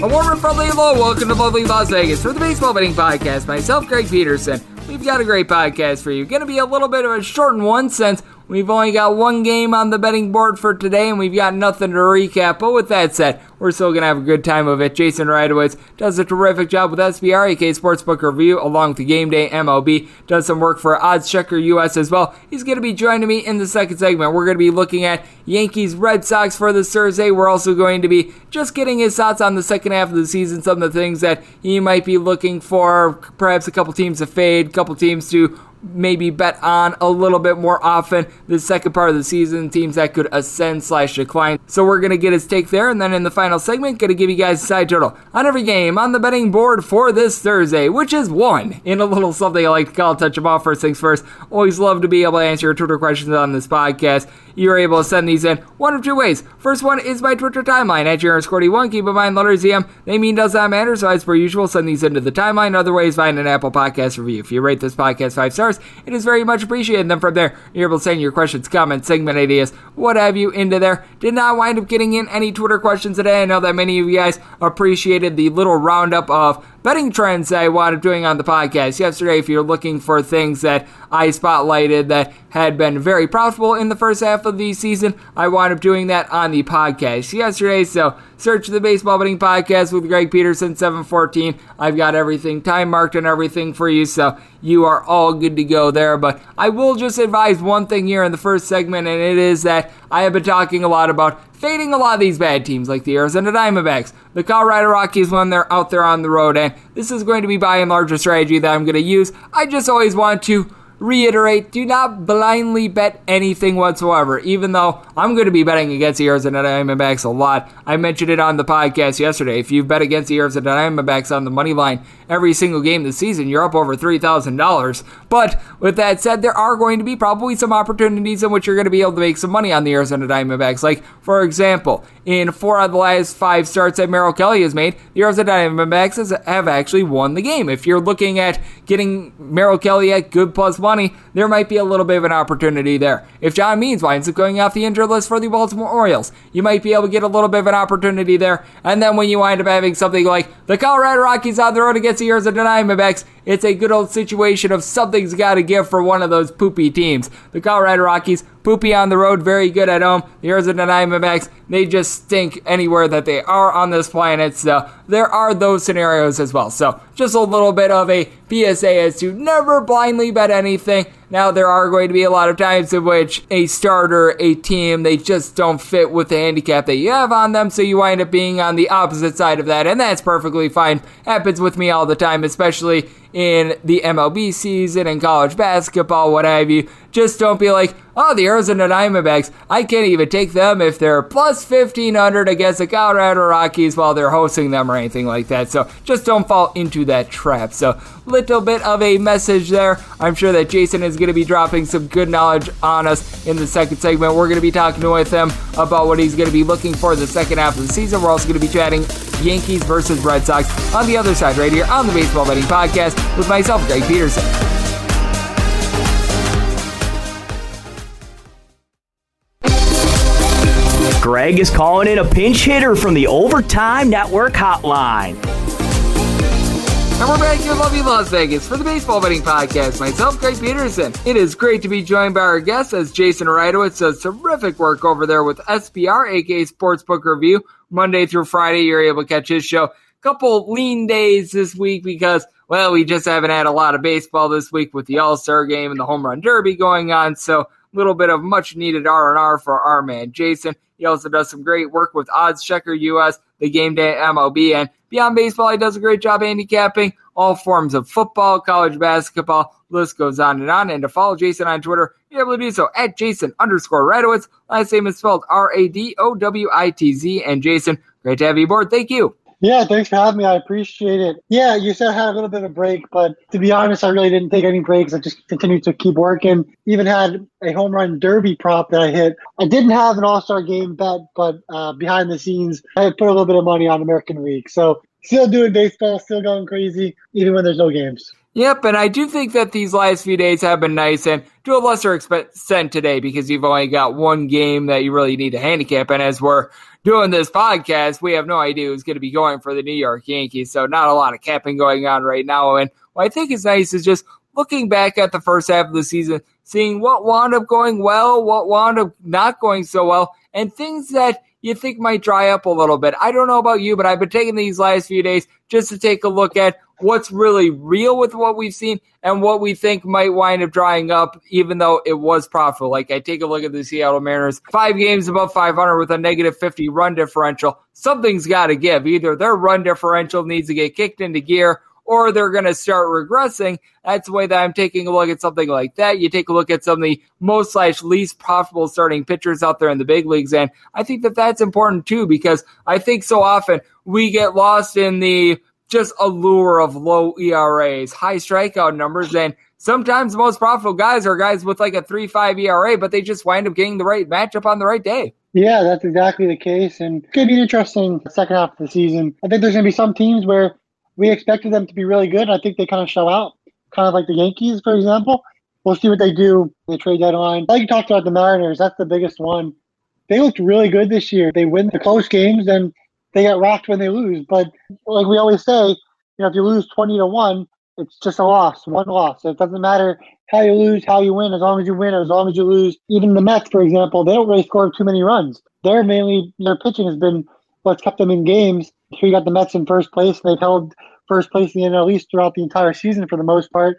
A warm and friendly hello. Welcome to lovely Las Vegas for the Baseball Betting Podcast. Myself, Greg Peterson. We've got a great podcast for you. Going to be a little bit of a shortened one since we've only got one game on the betting board for today and we've got nothing to recap. But with that said, we're still going to have a good time of it. Jason Radowitz does a terrific job with SBR, AK Sportsbook Review, along with the Game Day MLB. Does some work for Odds Checker US as well. He's going to be joining me in the second segment. We're going to be looking at Yankees Red Sox for this Thursday. We're also going to be just getting his thoughts on the second half of the season, some of the things that he might be looking for, perhaps a couple teams to fade, a couple teams to maybe bet on a little bit more often the second part of the season, teams that could ascend slash decline. So we're gonna get his take there, and then in the final segment, gonna give you guys a side total on every game on the betting board for this Thursday, which is one in a little something I like to call touch them off. First things first, always love to be able to answer your Twitter questions on this podcast. You're able to send these in one of two ways. First one is my Twitter timeline at JRScorty1. Keep in mind, letters EM, they mean does not matter. So as per usual, send these into the timeline. Other ways, find an Apple Podcast review. If you rate this podcast five stars, it is very much appreciated. And then from there, you're able to send your questions, comments, segment ideas, what have you into there. Did not wind up getting in any Twitter questions today. I know that many of you guys appreciated the little roundup of betting trends I wound up doing on the podcast yesterday. If you're looking for things that I spotlighted that had been very profitable in the first half of the season, I wound up doing that on the podcast yesterday. So search the Baseball Betting Podcast with Greg Peterson 714. I've got everything time marked and everything for you, so you are all good to go there. But I will just advise one thing here in the first segment, and it is that I have been talking a lot about fading a lot of these bad teams like the Arizona Diamondbacks, the Colorado Rockies when they're out there on the road, and this is going to be by and large a strategy that I'm going to use. I just always want to reiterate do not blindly bet anything whatsoever, even though I'm going to be betting against the Arizona Diamondbacks a lot. I mentioned it on the podcast yesterday. If you bet against the Arizona Diamondbacks on the money line every single game this season, you're up over $3,000. But with that said, there are going to be probably some opportunities in which you're going to be able to make some money on the Arizona Diamondbacks. Like, for example, in four of the last five starts that Merrill Kelly has made, the Arizona Diamondbacks have actually won the game. If you're looking at getting Merrill Kelly at good plus money, money, there might be a little bit of an opportunity there. If John Means winds up going off the injured list for the Baltimore Orioles, you might be able to get a little bit of an opportunity there. And then when you wind up having something like the Colorado Rockies on the road against the Arizona Diamondbacks, it's a good old situation of something's got to give for one of those poopy teams. The Colorado Rockies, poopy on the road, very good at home. The Arizona Diamondbacks, they just stink anywhere that they are on this planet. So there are those scenarios as well. So just a little bit of a PSA as to never blindly bet anything. Now, there are going to be a lot of times in which a starter, a team, they just don't fit with the handicap that you have on them, so you wind up being on the opposite side of that, and that's perfectly fine. Happens with me all the time, especially in the MLB season and college basketball, what have you. Just don't be like, oh, the Arizona Diamondbacks, I can't even take them if they're plus 1500 against the Colorado Rockies while they're hosting them or anything like that. So just don't fall into that trap. So, little bit of a message there. I'm sure that Jason is going to be dropping some good knowledge on us in the second segment. We're going to be talking with him about what he's going to be looking for the second half of the season. We're also going to be chatting Yankees versus Red Sox on the other side right here on the Baseball Betting Podcast with myself, Greg Peterson. Greg is calling in a pinch hitter from the Overtime Network hotline. And we're back here in lovely Las Vegas for the Baseball Betting Podcast. Myself, Greg Peterson. It is great to be joined by our guest as Jason Radowitz does terrific work over there with SBR, aka Sportsbook Review. Monday through Friday, you're able to catch his show. Couple lean days this week because, well, we just haven't had a lot of baseball this week with the All Star game and the Home Run Derby going on. So, little bit of much needed R and R for our man Jason. He also does some great work with Odds Checker US, the Game Day MLB, and beyond baseball, he does a great job handicapping all forms of football, college basketball. List goes on and on. And to follow Jason on Twitter, you're able to do so at Jason underscore Radowitz. Last name is spelled R A D O W I T Z. And Jason, great to have you aboard. Thank you. Yeah, thanks for having me. I appreciate it. Yeah, you said I had a little bit of break, but to be honest, I really didn't take any breaks. I just continued to keep working. Even had a home run derby prop that I hit. I didn't have an all star game bet, but uh, behind the scenes, I had put a little bit of money on American League. So still doing baseball, still going crazy, even when there's no games. Yep, and I do think that these last few days have been nice, and to a lesser extent today because you've only got one game that you really need to handicap. And as we're doing this podcast, we have no idea who's going to be going for the New York Yankees. So not a lot of capping going on right now. And what I think is nice is just looking back at the first half of the season, seeing what wound up going well, what wound up not going so well, and things that you think might dry up a little bit. I don't know about you, but I've been taking these last few days just to take a look at what's really real with what we've seen and what we think might wind up drying up, even though it was profitable. Like I take a look at the Seattle Mariners, five games above 500 with a negative 50 run differential. Something's got to give. Either their run differential needs to get kicked into gear or they're going to start regressing. That's the way that I'm taking a look at something like that. You take a look at some of the most slash least profitable starting pitchers out there in the big leagues. And I think that that's important too, because I think so often we get lost in the just allure of low ERAs, high strikeout numbers, and sometimes the most profitable guys are guys with like a 3-5 ERA, but they just wind up getting the right matchup on the right day. Yeah, that's exactly the case. And it could be an interesting second half of the season. I think there's going to be some teams where we expected them to be really good. I think they kind of show out, kind of like the Yankees, for example. We'll see what they do in the trade deadline. Like you talked about the Mariners, that's the biggest one. They looked really good this year. They win the close games, and they get rocked when they lose. But like we always say, you know, if you lose 20 to 1, it's just a loss, one loss. It doesn't matter how you lose, how you win, as long as you win, as long as you lose. Even the Mets, for example, they don't really score too many runs. They're mainly, their pitching has been what's kept them in games. Here you got the Mets in first place. They've held first place in the NL East throughout the entire season for the most part,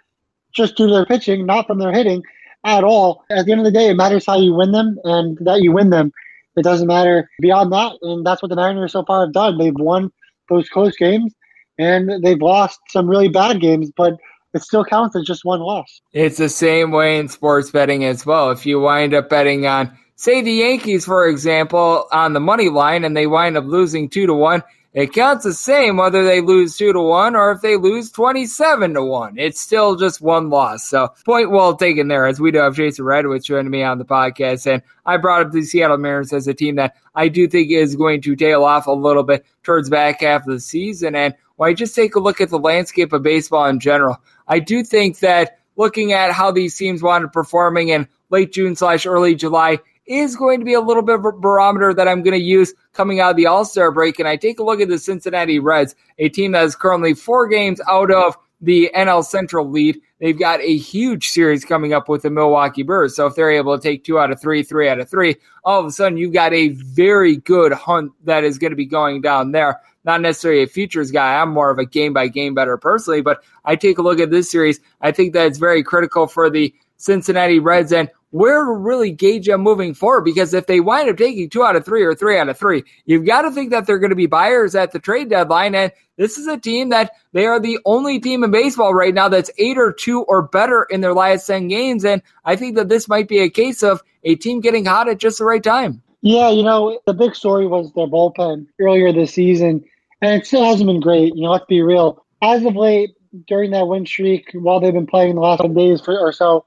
just due to their pitching, not from their hitting at all. At the end of the day, it matters how you win them and that you win them. It doesn't matter beyond that, and that's what the Mariners so far have done. They've won those close games, and they've lost some really bad games, but it still counts as just one loss. It's the same way in sports betting as well. If you wind up betting on, say, the Yankees, for example, on the money line, and they wind up losing two to one, it counts the same whether they lose two to one or if they lose twenty-seven to one. It's still just one loss. So point well taken there. As we do have Jason Radowitz joining me on the podcast, and I brought up the Seattle Mariners as a team that I do think is going to tail off a little bit towards back half of the season. And when I just take a look at the landscape of baseball in general, I do think that looking at how these teams wanted performing in late June slash early July is going to be a little bit of a barometer that I'm going to use coming out of the All Star break. And I take a look at the Cincinnati Reds, a team that is currently four games out of the NL Central lead. They've got a huge series coming up with the Milwaukee Brewers. So if they're able to take two out of three, three out of three, all of a sudden you've got a very good hunt that is going to be going down there. Not necessarily a futures guy. I'm more of a game by game better personally, but I take a look at this series. I think that it's very critical for the Cincinnati Reds and where to really gauge them moving forward. Because if they wind up taking two out of three or three out of three, you've got to think that they're going to be buyers at the trade deadline. And this is a team that they are the only team in baseball right now that's eight or two or better in their last 10 games. And I think that this might be a case of a team getting hot at just the right time. Yeah, you know, the big story was their bullpen earlier this season, and it still hasn't been great. You know, let's be real. As of late, during that win streak, while they've been playing the last 10 days for, or so,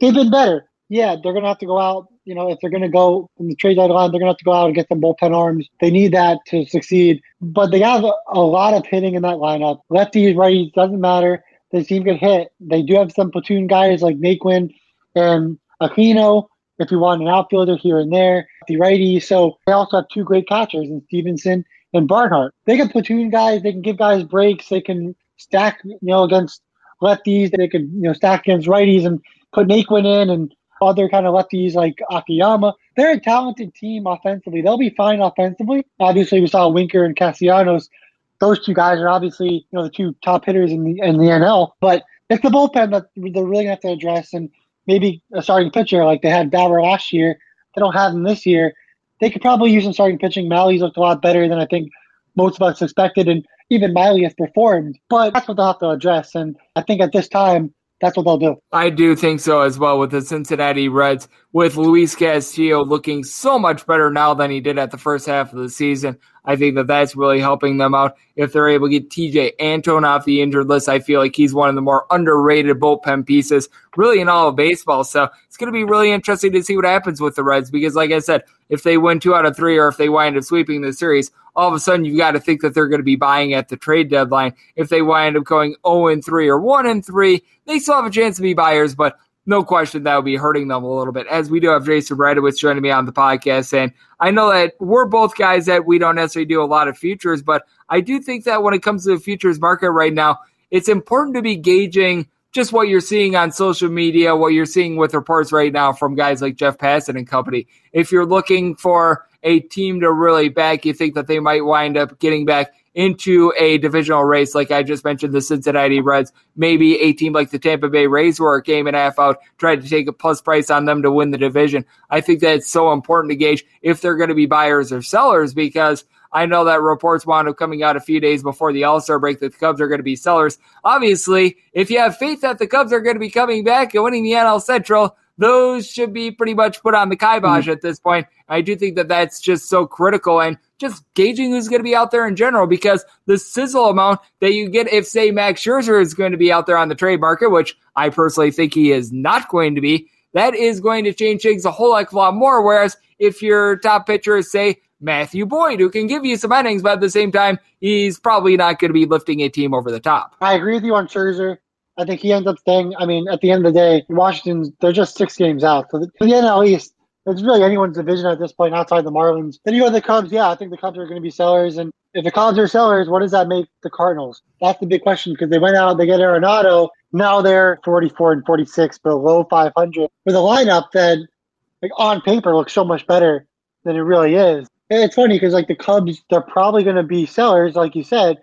they've been better yeah, they're going to have to go out. You know, if they're going to go in the trade deadline, they're going to have to go out and get some bullpen arms. They need that to succeed. But they have a, lot of hitting in that lineup. Lefties, righties, doesn't matter. They seem to get hit. They do have some platoon guys like Naquin and Aquino. If you want an outfielder here and there, the righty. So they also have two great catchers in Stephenson and Barnhart. They can platoon guys. They can give guys breaks. They can stack, you know, against lefties. They can, you know, stack against righties and put Naquin in and other kind of lefties like Akiyama. They're a talented team offensively. They'll be fine offensively. Obviously, we saw Winker and Castellanos. Those two guys are obviously you know the two top hitters in the in the NL. But it's the bullpen that they're really going to have to address, and maybe a starting pitcher like they had Bauer last year. They don't have him this year. They could probably use some starting pitching. Miley's looked a lot better than I think most of us expected, and even Miley has performed. But that's what they'll have to address. And I think at this time, that's what they'll do. I do think so as well with the Cincinnati Reds, with Luis Castillo looking so much better now than he did at the first half of the season. I think that that's really helping them out. If they're able to get Tejay Antone off the injured list, I feel like he's one of the more underrated bullpen pieces, really in all of baseball. So it's going to be really interesting to see what happens with the Reds because, like I said, if they win two out of three or if they wind up sweeping the series, all of a sudden you've got to think that they're going to be buying at the trade deadline. If they wind up going 0 and 3 or 1 and 3, they still have a chance to be buyers, but no question that would be hurting them a little bit. As we do have Jason Radowitz joining me on the podcast, and I know that we're both guys that we don't necessarily do a lot of futures, but I do think that when it comes to the futures market right now, it's important to be gauging just what you're seeing on social media, what you're seeing with reports right now from guys like Jeff Passan and company. If you're looking for a team to really back, you think that they might wind up getting back into a divisional race, like I just mentioned, the Cincinnati Reds, maybe a team like the Tampa Bay Rays were a game and a half out, tried to take a plus price on them to win the division. I think that it's so important to gauge if they're going to be buyers or sellers because I know that reports wound up coming out a few days before the All Star break that the Cubs are going to be sellers. Obviously, if you have faith that the Cubs are going to be coming back and winning the NL Central, those should be pretty much put on the kibosh mm-hmm. at this point. I do think that that's just so critical and just gauging who's going to be out there in general because the sizzle amount that you get if, say, Max Scherzer is going to be out there on the trade market, which I personally think he is not going to be, that is going to change things a whole heck of a lot more. Whereas if your top pitcher is, say, Matthew Boyd, who can give you some innings, but at the same time, he's probably not going to be lifting a team over the top. I agree with you on Scherzer. I think he ends up staying. I mean, at the end of the day, Washington, they're just six games out. So the, the NL East, it's really anyone's division at this point outside the Marlins. Then you go to the Cubs. Yeah, I think the Cubs are going to be sellers. And if the Cubs are sellers, what does that make the Cardinals? That's the big question because they went out, they get Arenado. Now they're 44 and 46, below 500 with a lineup that, like on paper, looks so much better than it really is. It's funny because like the Cubs, they're probably going to be sellers, like you said,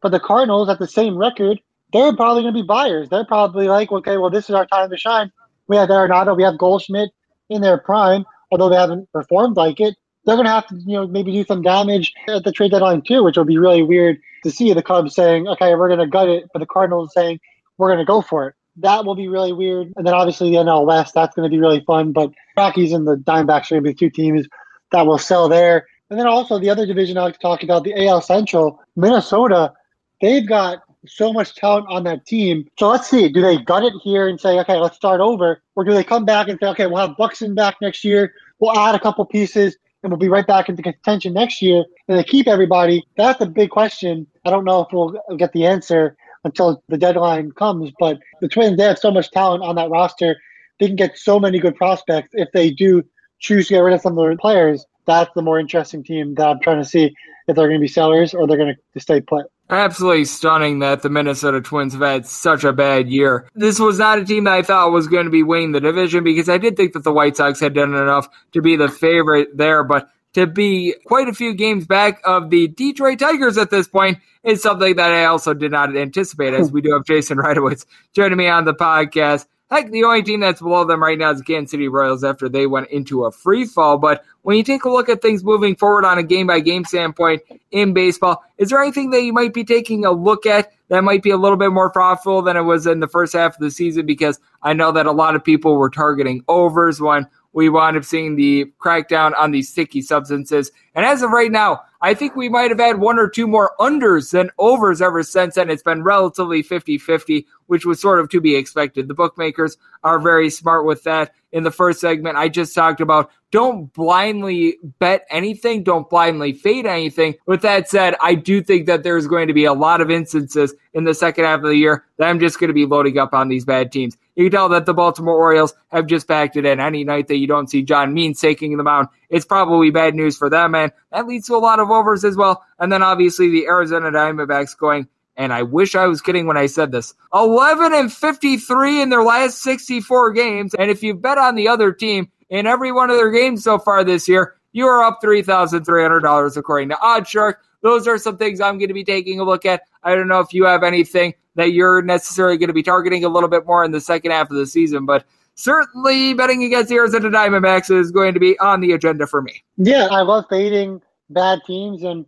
but the Cardinals at the same record, they're probably going to be buyers. They're probably like, okay, well, this is our time to shine. We have Arenado, we have Goldschmidt in their prime, although they haven't performed like it. They're going to have to, you know, maybe do some damage at the trade deadline too, which will be really weird to see the Cubs saying, okay, we're going to gut it, but the Cardinals saying, we're going to go for it. That will be really weird. And then obviously the NL West, that's going to be really fun. But Rockies and the Diamondbacks are going to be two teams that will sell there. And then also the other division I like to talk about, the AL Central, Minnesota, they've got so much talent on that team. So let's see, do they gut it here and say, okay, let's start over? Or do they come back and say, okay, we'll have Buxton back next year, we'll add a couple pieces, and we'll be right back into contention next year, and they keep everybody? That's a big question. I don't know if we'll get the answer until the deadline comes. But the Twins, they have so much talent on that roster. They can get so many good prospects if they do choose to get rid of some of their players. That's the more interesting team that I'm trying to see if they're going to be sellers or they're going to stay put. Absolutely stunning that the Minnesota Twins have had such a bad year. This was not a team that I thought was going to be winning the division because I did think that the White Sox had done enough to be the favorite there, but to be quite a few games back of the Detroit Tigers at this point is something that I also did not anticipate, as hmm. we do have Jason Radowitz joining me on the podcast. Heck, the only team that's below them right now is Kansas City Royals after they went into a free fall. But when you take a look at things moving forward on a game by game standpoint in baseball, is there anything that you might be taking a look at that might be a little bit more profitable than it was in the first half of the season? Because I know that a lot of people were targeting overs when we wound up seeing the crackdown on these sticky substances. And as of right now, I think we might have had one or two more unders than overs ever since then. It's been relatively 50 50, which was sort of to be expected. The bookmakers are very smart with that. In the first segment, I just talked about don't blindly bet anything, don't blindly fade anything. With that said, I do think that there's going to be a lot of instances in the second half of the year that I'm just going to be loading up on these bad teams. You can tell that the Baltimore Orioles have just backed it in. Any night that you don't see John Means taking the mound, it's probably bad news for them, and that leads to a lot of overs as well. And then obviously the Arizona Diamondbacks going, and I wish I was kidding when I said this, 11 and 53 in their last 64 games. And if you bet on the other team in every one of their games so far this year, you are up $3,300 according to OddsShark. Those are some things I'm going to be taking a look at. I don't know if you have anything that you're necessarily going to be targeting a little bit more in the second half of the season, but certainly betting against the Arizona Diamondbacks is going to be on the agenda for me. Yeah, I love fading bad teams, and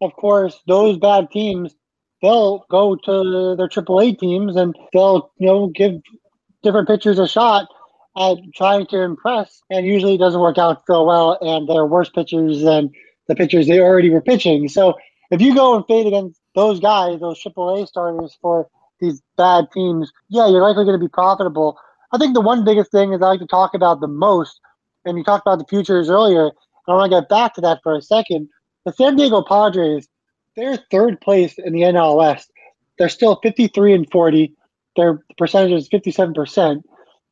of course, those bad teams they'll go to their AAA teams and they'll you know give different pitchers a shot at trying to impress, and usually it doesn't work out so well, and they're worse pitchers than the pitchers they already were pitching. So if you go and fade against those guys, those AAA starters for these bad teams, yeah, you're likely going to be profitable. I think the one biggest thing is I like to talk about the most, and you talked about the futures earlier. I want to get back to that for a second. The San Diego Padres, they're third place in the NL West. They're still 53 and 40. Their percentage is 57%.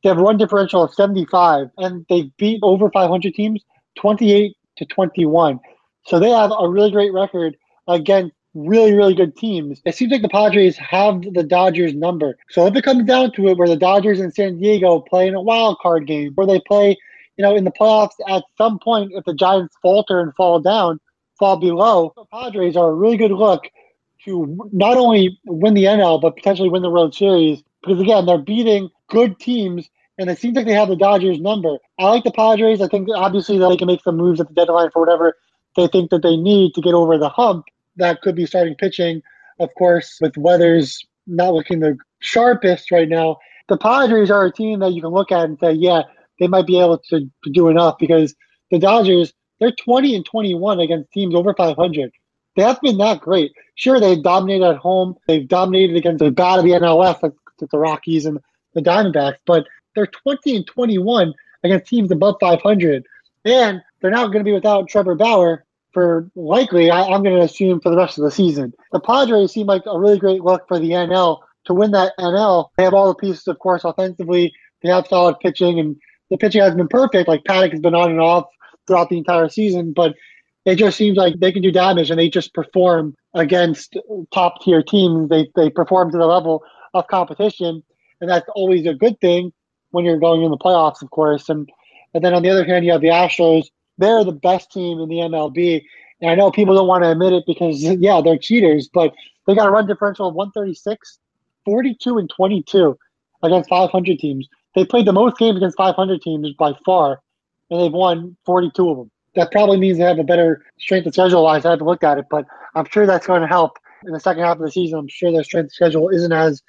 They have a run differential of 75, and they beat over 500 teams 28 to 21. So they have a really great record against really, really good teams. It seems like the Padres have the Dodgers number. So if it comes down to it, where the Dodgers and San Diego play in a wild card game, where they play, you know, in the playoffs at some point, if the Giants falter and fall down, fall below, the Padres are a really good look to not only win the NL, but potentially win the World Series. Because again, they're beating good teams and it seems like they have the Dodgers number. I like the Padres. I think obviously that they can make some moves at the deadline for whatever they think that they need to get over the hump. That could be starting pitching, of course, with Weathers not looking the sharpest right now. The Padres are a team that you can look at and say, yeah, they might be able to, to do enough because the Dodgers, they're 20 and 21 against teams over 500. They haven't been that great. Sure, they've dominated at home. They've dominated against the bad of the NLF, like the Rockies and the Diamondbacks, but they're 20 and 21 against teams above 500. And they're now going to be without Trevor Bauer, for likely, I, am going to assume, for the rest of the season. The Padres seem like a really great look for the NL to win that NL. They have all the pieces, of course, offensively. They have solid pitching, and the pitching hasn't been perfect. Like Paddack has been on and off throughout the entire season, but it just seems like they can do damage and they just perform against top tier teams. They they perform to the level of competition, and that's always a good thing when you're going in the playoffs, of course. And and then on the other hand, you have the Astros they're the best team in the MLB. And I know people don't want to admit it because, yeah, they're cheaters, but they got a run differential of 136, 42, and 22 against 500 teams. They played the most games against 500 teams by far, and they've won 42 of them. That probably means they have a better strength of schedule wise. I haven't looked at it, but I'm sure that's going to help in the second half of the season. I'm sure their strength of schedule isn't as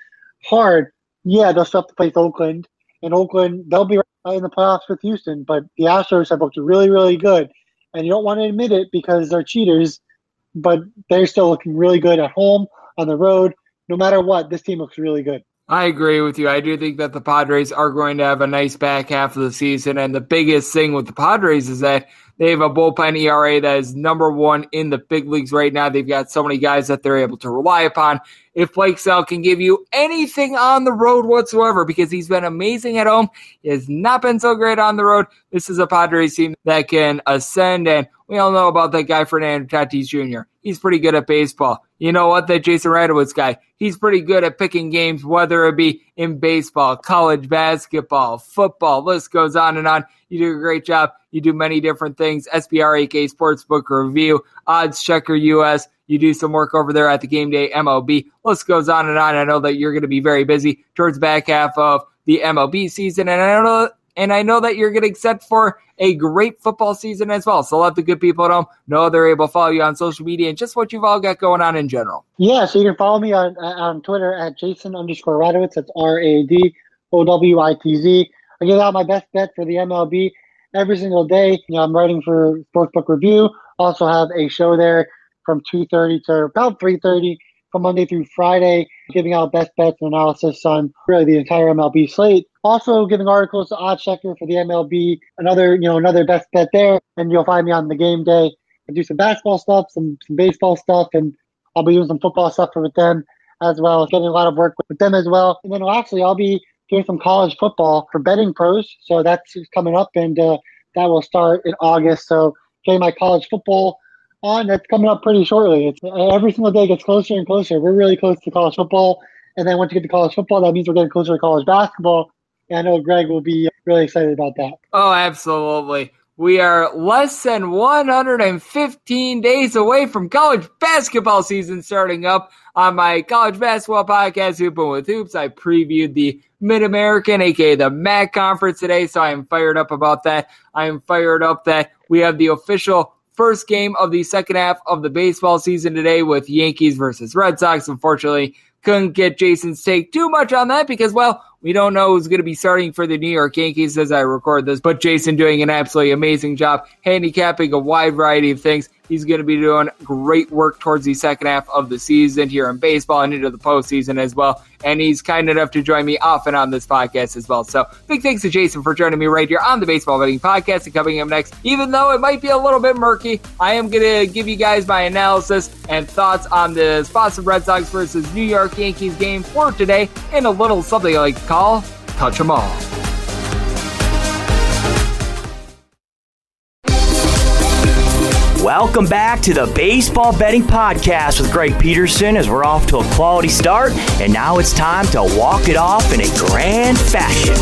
hard. Yeah, they'll still have to play Oakland, and Oakland, they'll be in the playoffs with Houston, but the Astros have looked really, really good. And you don't want to admit it because they're cheaters, but they're still looking really good at home, on the road. No matter what, this team looks really good. I agree with you. I do think that the Padres are going to have a nice back half of the season. And the biggest thing with the Padres is that they have a bullpen ERA that is number one in the big leagues right now. They've got so many guys that they're able to rely upon. If Blake Snell can give you anything on the road whatsoever, because he's been amazing at home, he has not been so great on the road. This is a Padres team that can ascend. And we all know about that guy, Fernando Tatis Jr. He's pretty good at baseball. You know what? That Jason Radowitz guy, he's pretty good at picking games, whether it be in baseball, college basketball, football, list goes on and on. You do a great job. You do many different things. SBRAK Sportsbook Review, Odds Checker US. You do some work over there at the Game Day MLB. List goes on and on. I know that you're going to be very busy towards back half of the MLB season, and I know and I know that you're getting set for a great football season as well. So let the good people at home know they're able to follow you on social media and just what you've all got going on in general. Yeah, so you can follow me on on Twitter at Jason underscore Radowitz. That's R A D O W I T Z. I give out my best bet for the MLB every single day. You know, I'm writing for Sportsbook Review. Also have a show there from 2.30 to about 3.30 from Monday through Friday, giving out best bets and analysis on really the entire MLB slate. Also giving articles to Odd Checker for the MLB, another you know another best bet there, and you'll find me on the game day. I do some basketball stuff, some some baseball stuff, and I'll be doing some football stuff with them as well. Getting a lot of work with them as well. And then lastly, I'll be doing some college football for betting pros. So that's coming up, and uh, that will start in August. So getting my college football on. That's coming up pretty shortly. It's uh, every single day gets closer and closer. We're really close to college football, and then once you get to college football, that means we're getting closer to college basketball. And I know Greg will be uh, really excited about that. Oh, absolutely. We are less than 115 days away from college basketball season starting up. On my college basketball podcast, Hoopin' with Hoops, I previewed the Mid American, aka the MAC conference today, so I am fired up about that. I am fired up that we have the official first game of the second half of the baseball season today with Yankees versus Red Sox. Unfortunately, couldn't get Jason's take too much on that because, well, we don't know who's going to be starting for the New York Yankees as I record this, but Jason doing an absolutely amazing job handicapping a wide variety of things. He's going to be doing great work towards the second half of the season here in baseball and into the postseason as well. And he's kind enough to join me often on this podcast as well. So big thanks to Jason for joining me right here on the Baseball Betting Podcast. And coming up next, even though it might be a little bit murky, I am going to give you guys my analysis and thoughts on the Boston Red Sox versus New York Yankees game for today and a little something like call Touch 'em All. Welcome back to the Baseball Betting Podcast with Greg Peterson as we're off to a quality start, and now it's time to walk it off in a grand fashion.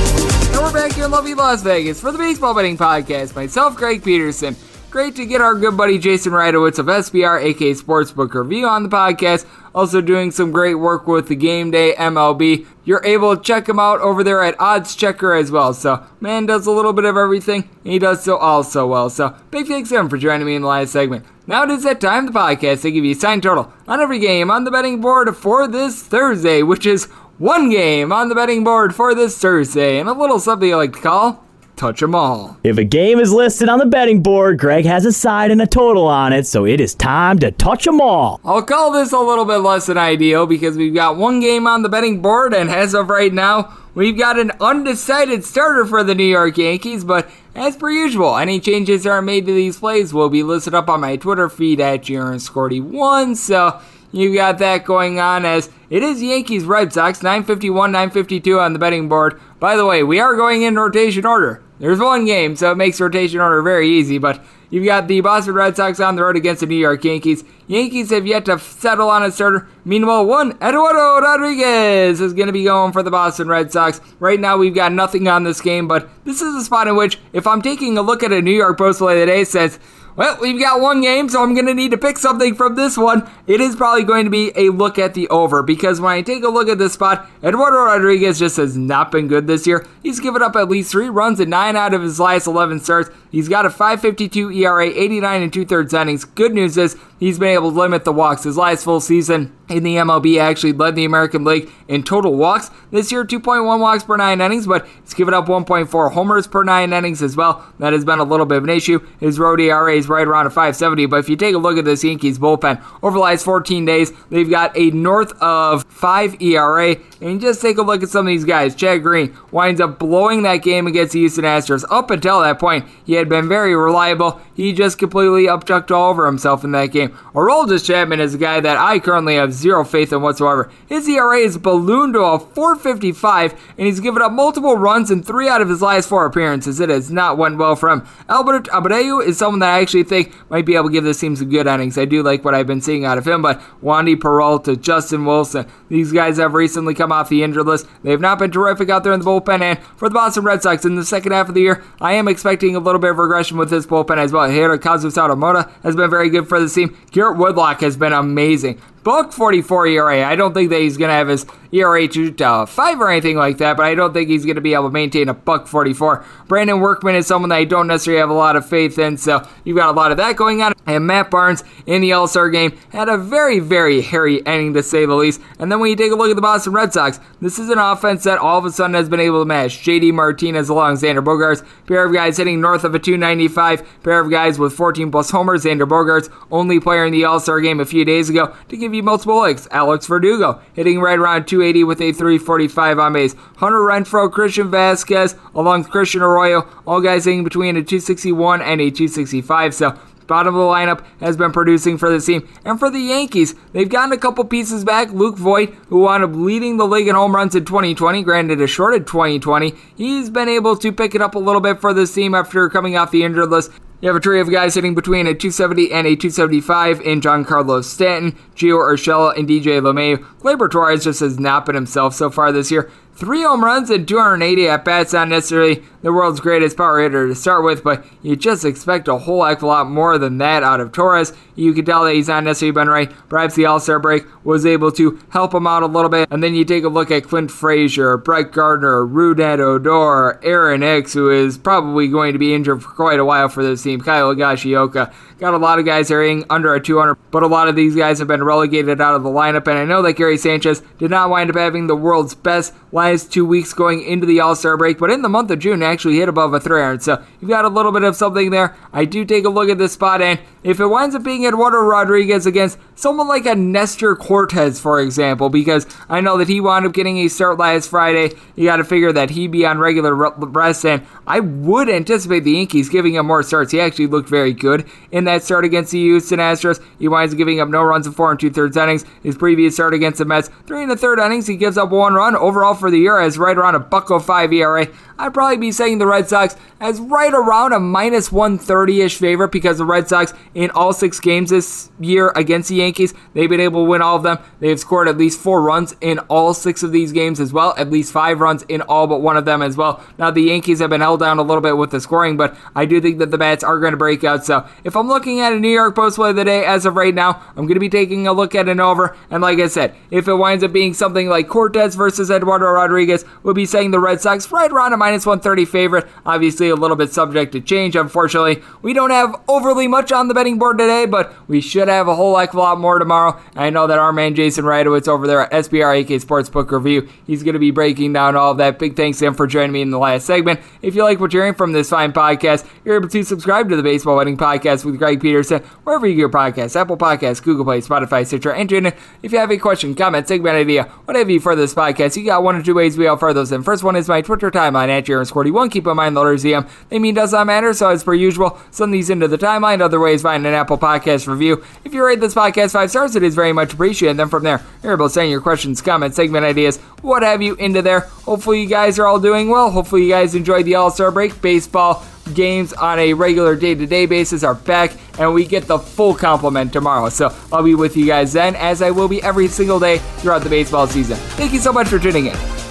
And we're back here in lovely Las Vegas for the Baseball Betting Podcast. Myself, Greg Peterson. Great to get our good buddy Jason Radowitz of SBR, aka Sportsbook Review, on the podcast. Also doing some great work with the Game Day MLB. You're able to check him out over there at Odds Checker as well. So, man does a little bit of everything. And he does so all so well. So, big thanks to him for joining me in the last segment. Now it is that time the podcast to give you a sign total on every game on the betting board for this Thursday, which is one game on the betting board for this Thursday, and a little something I like to call touch them all. If a game is listed on the betting board, Greg has a side and a total on it, so it is time to touch them all. I'll call this a little bit less than ideal because we've got one game on the betting board, and as of right now, we've got an undecided starter for the New York Yankees, but as per usual, any changes that are made to these plays will be listed up on my Twitter feed at JaronScorty1, so you've got that going on as it is Yankees Red Sox, 951, 952 on the betting board. By the way, we are going in rotation order. There's one game, so it makes rotation order very easy, but you've got the Boston Red Sox on the road against the New York Yankees. Yankees have yet to settle on a starter. Meanwhile, one Eduardo Rodriguez is going to be going for the Boston Red Sox. Right now, we've got nothing on this game, but this is a spot in which, if I'm taking a look at a New York Post today, says well, we've got one game, so I'm going to need to pick something from this one. It is probably going to be a look at the over because when I take a look at this spot, Eduardo Rodriguez just has not been good this year. He's given up at least three runs in nine out of his last 11 starts. He's got a 552 ERA, 89 and two thirds innings. Good news is he's been able to limit the walks. His last full season in the MLB actually led the American League in total walks. This year, 2.1 walks per nine innings, but he's given up 1.4 homers per nine innings as well. That has been a little bit of an issue. His road ERA is right around a 570, but if you take a look at this Yankees bullpen, over the last 14 days, they've got a north of 5 ERA. And just take a look at some of these guys. Chad Green winds up blowing that game against the Houston Astros. Up until that point, he had been very reliable. He just completely upchucked all over himself in that game. Aroldis Chapman is a guy that I currently have zero faith in whatsoever. His ERA is ballooned to a 455, and he's given up multiple runs in three out of his last four appearances. It has not went well for him. Albert Abreu is someone that I actually think might be able to give this team some good innings. I do like what I've been seeing out of him, but Wandy Peralta, Justin Wilson, these guys have recently come off the injured list. They have not been terrific out there in the bullpen, and for the Boston Red Sox in the second half of the year, I am expecting a little bit of regression with this bullpen as well. Hirokazu Sawamura has been very good for the team. Garrett Whitlock has been amazing. Buck 44 ERA. I don't think that he's going to have his ERA to uh, 5 or anything like that, but I don't think he's going to be able to maintain a buck 44. Brandon Workman is someone that I don't necessarily have a lot of faith in, so you've got a lot of that going on. And Matt Barnes in the All Star game had a very, very hairy ending to say the least. And then when you take a look at the Boston Red Sox, this is an offense that all of a sudden has been able to match JD Martinez along Xander Bogaerts, pair of guys hitting north of a 295, pair of guys with 14 plus homers. Xander Bogaerts, only player in the All Star game a few days ago to give you multiple likes. Alex Verdugo hitting right around 280 with a 345 on base. Hunter Renfroe, Christian Vázquez, along with Christian Arroyo, all guys hitting between a 261 and a 265. So bottom of the lineup has been producing for the team. And for the Yankees, they've gotten a couple pieces back. Luke Voit, who wound up leading the league in home runs in 2020, granted a shorted 2020, he's been able to pick it up a little bit for this team after coming off the injured list. You have a trio of guys hitting between a 270 and a 275 in Giancarlo Stanton, Gio Urshela, and DJ LeMahieu. Gleyber Torres just has not been himself so far this year. Three home runs and 280 at bats, not necessarily the world's greatest power hitter to start with, but you just expect a whole heck of a lot more than that out of Torres. You can tell that he's not necessarily been right. Perhaps the All Star break was able to help him out a little bit. And then you take a look at Clint Frazier, Brett Gardner, Rougned Odor, Aaron Hicks, who is probably going to be injured for quite a while for this team, Kyle Higashioka. Got a lot of guys hitting under a 200, but a lot of these guys have been relegated out of the lineup. And I know that Gary Sanchez did not wind up having the world's best last two weeks going into the All Star break, but in the month of June actually hit above a 300. So you've got a little bit of something there. I do take a look at this spot, and if it winds up being Eduardo Rodriguez against someone like a Nestor Cortes, for example, because I know that he wound up getting a start last Friday, you got to figure that he'd be on regular rest, and I would anticipate the Yankees giving him more starts. He actually looked very good in that start against the Houston Astros. He winds up giving up no runs in four and two thirds innings. His previous start against the Mets, three and a third innings, he gives up one run. Overall for the year, as right around a buck 05 ERA. I'd probably be saying the Red Sox as right around a minus 130 ish favorite because the Red Sox, in all six games this year against the Yankees, they've been able to win all of them. They've scored at least four runs in all six of these games as well, at least five runs in all but one of them as well. Now, the Yankees have been held down a little bit with the scoring, but I do think that the bats are going to break out. So, if I'm looking at a New York Post play of the day as of right now, I'm going to be taking a look at an over. And like I said, if it winds up being something like Cortes versus Eduardo Rodriguez, we'll be saying the Red Sox right around a minus 130 favorite. Obviously, a little bit subject to change, unfortunately. We don't have overly much on the betting board today, but we should have a whole heck of a lot more tomorrow. I know that our man Jason Radowitz over there at SBR AK Sportsbook Review, he's going to be breaking down all of that. Big thanks to him for joining me in the last segment. If you like what you're hearing from this fine podcast, you're able to subscribe to the Baseball Betting Podcast with Greg Peterson, wherever you get your podcasts, Apple Podcasts, Google Play, Spotify, Stitcher, and TuneIn. If you have a question, comment, segment idea, whatever you for this podcast, you got one or two ways we offer those in. First one is my Twitter timeline at JaronSquarty1. Keep in mind the letters EM. They mean does not matter, so as per usual, send these into the timeline. Other ways, find an Apple Podcast review. If you rate this podcast five stars, it is very much appreciated. Then from there, you're able to send your questions, comments, segment ideas, what have you into there. Hopefully, you guys are all doing well. Hopefully, you guys enjoyed the All Star break. Baseball games on a regular day to day basis are back, and we get the full complement tomorrow. So I'll be with you guys then, as I will be every single day throughout the baseball season. Thank you so much for tuning in.